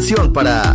Canción para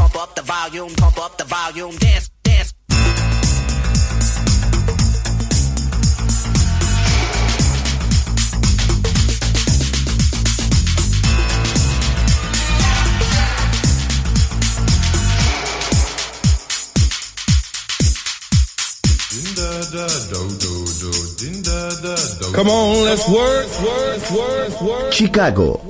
pump up the volume, pump up the volume, dance, dance. Come on, let's work, work, work, work. Chicago, Come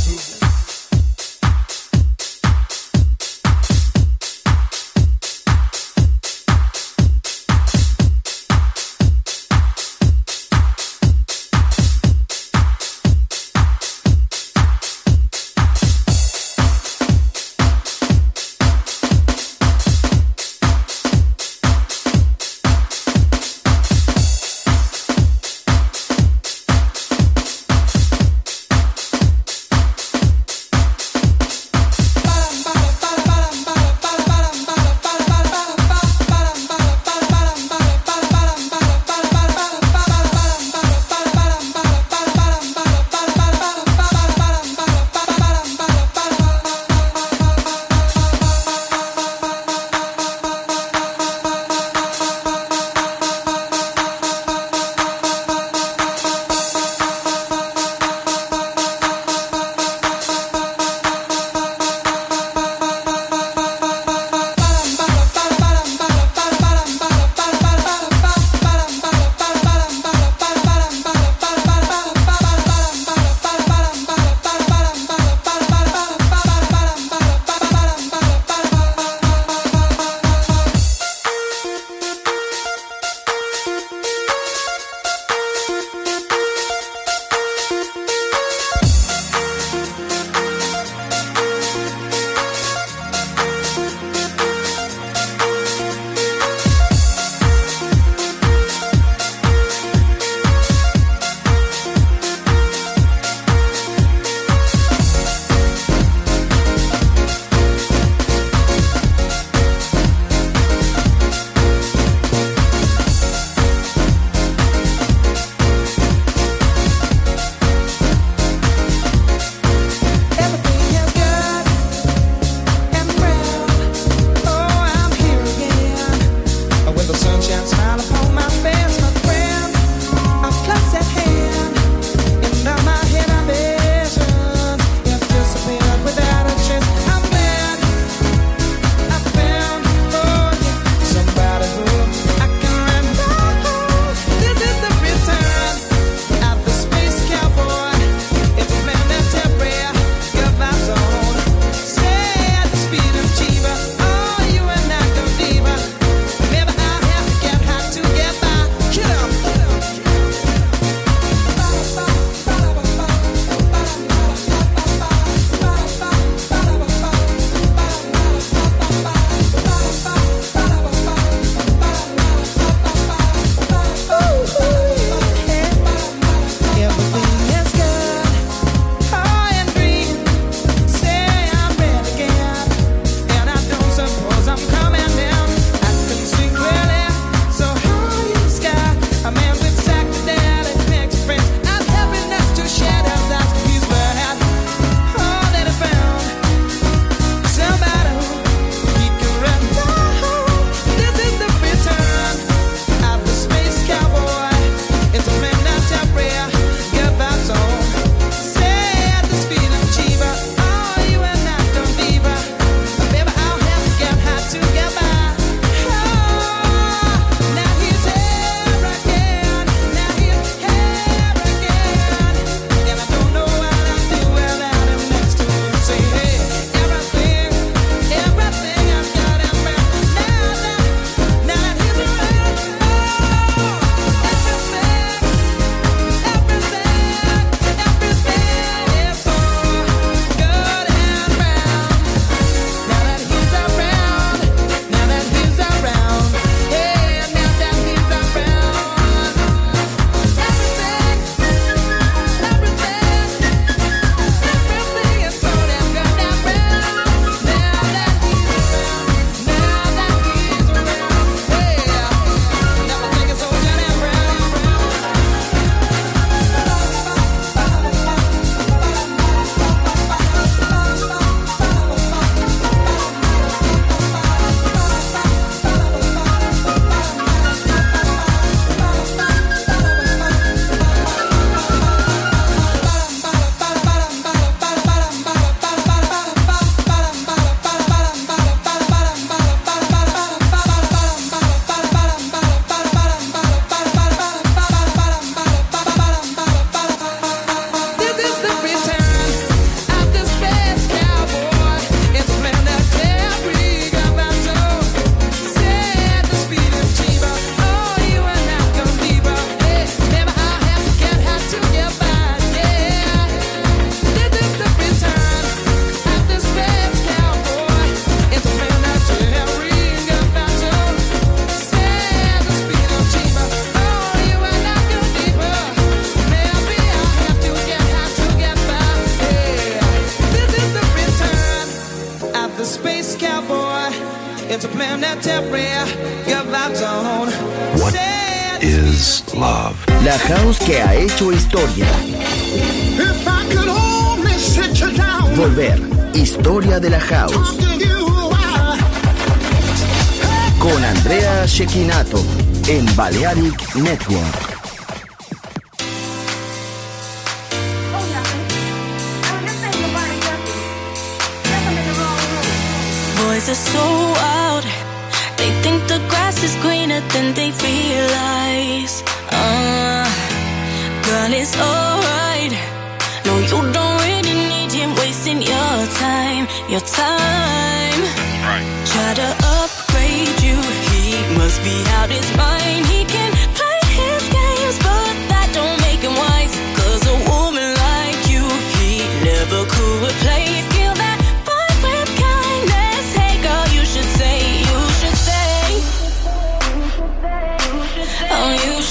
Network.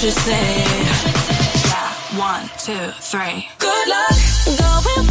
should say. One, two, three. Good luck going.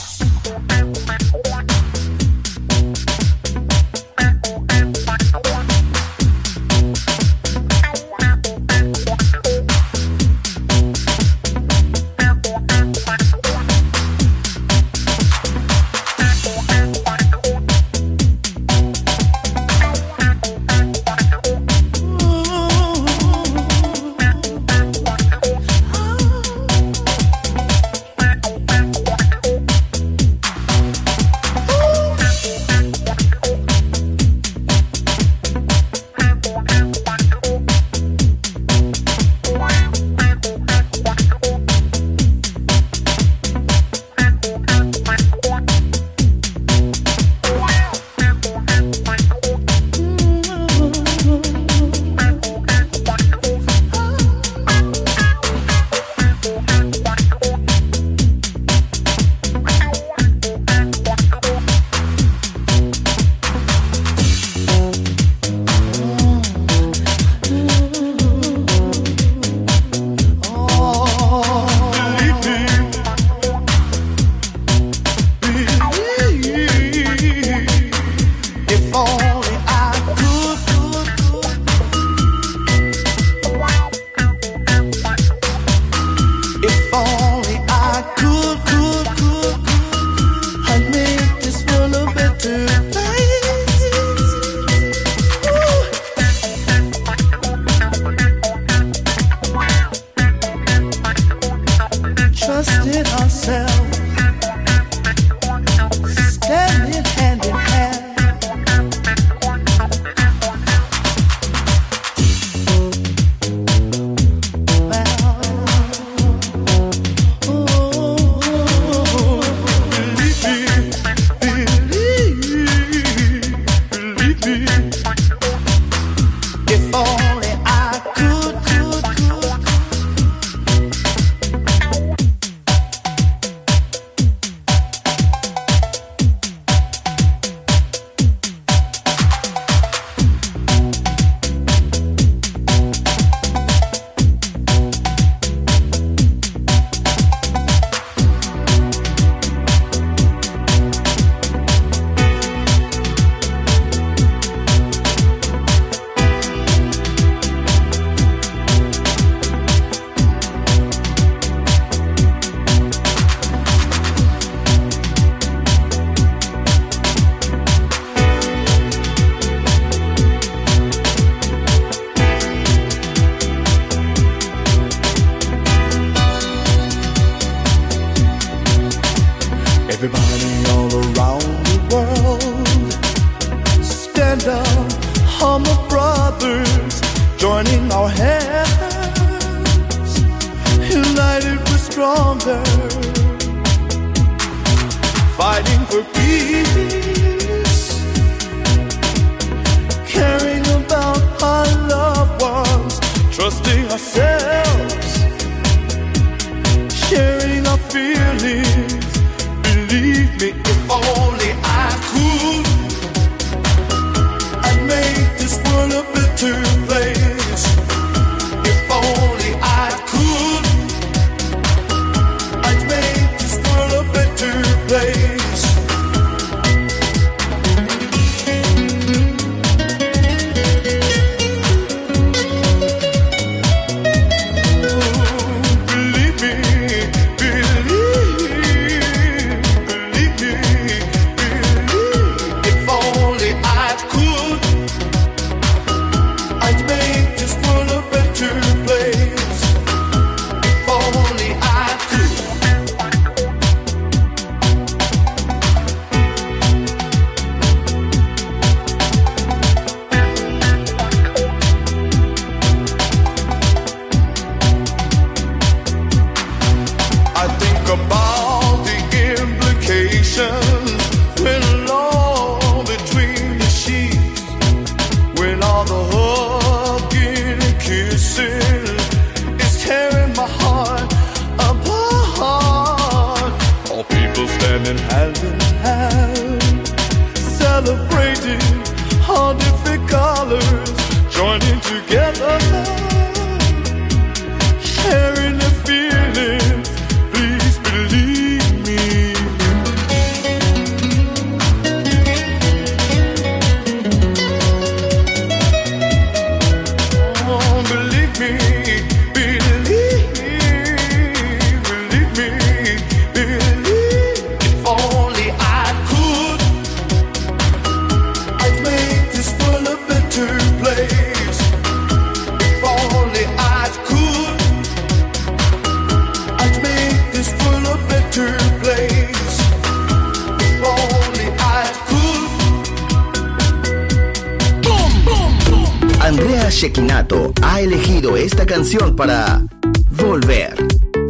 Shekinato ha elegido esta canción para volver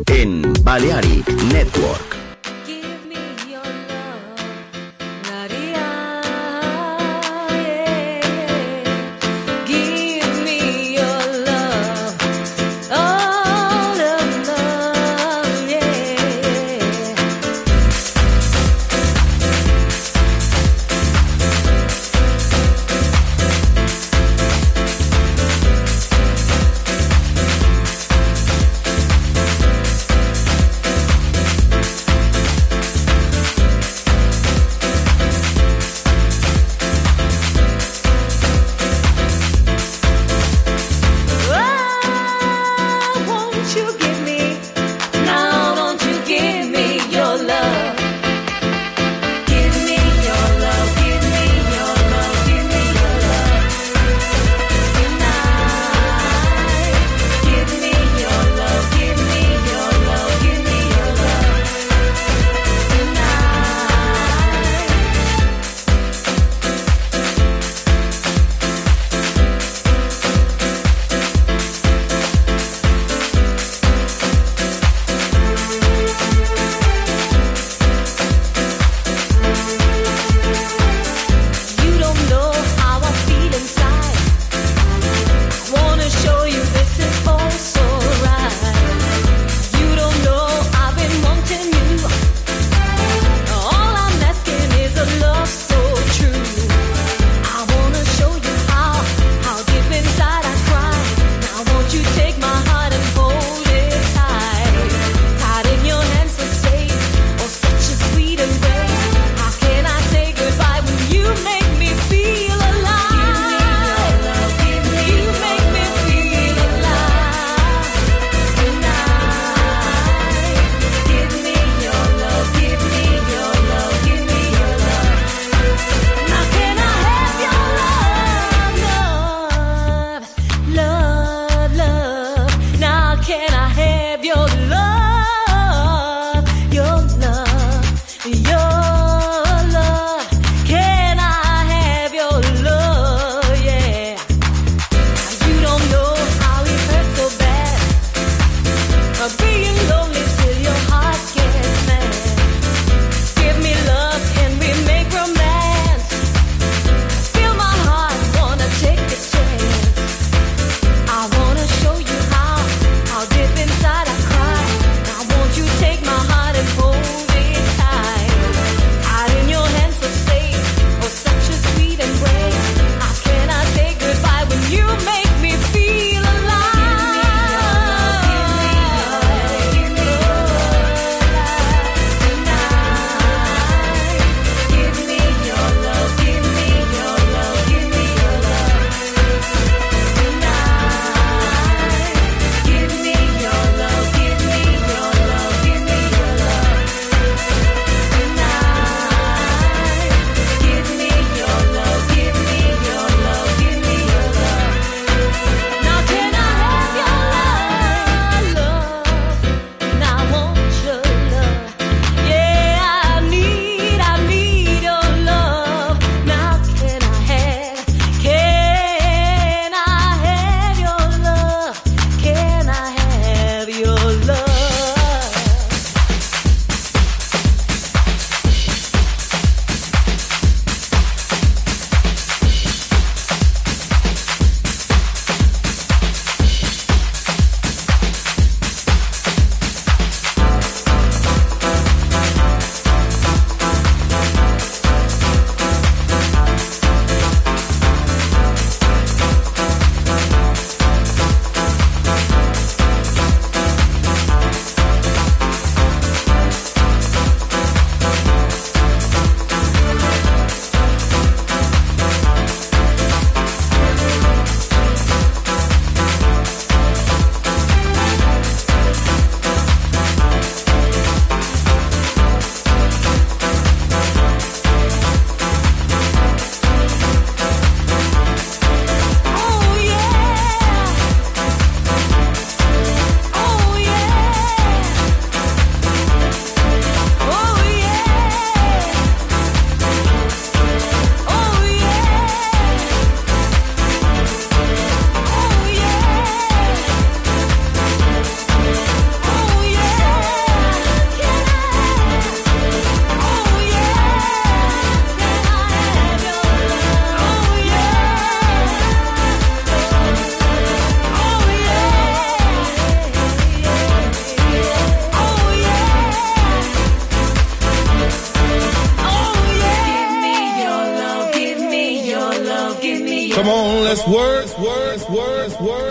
en Balearic Network.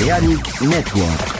Balearic Network.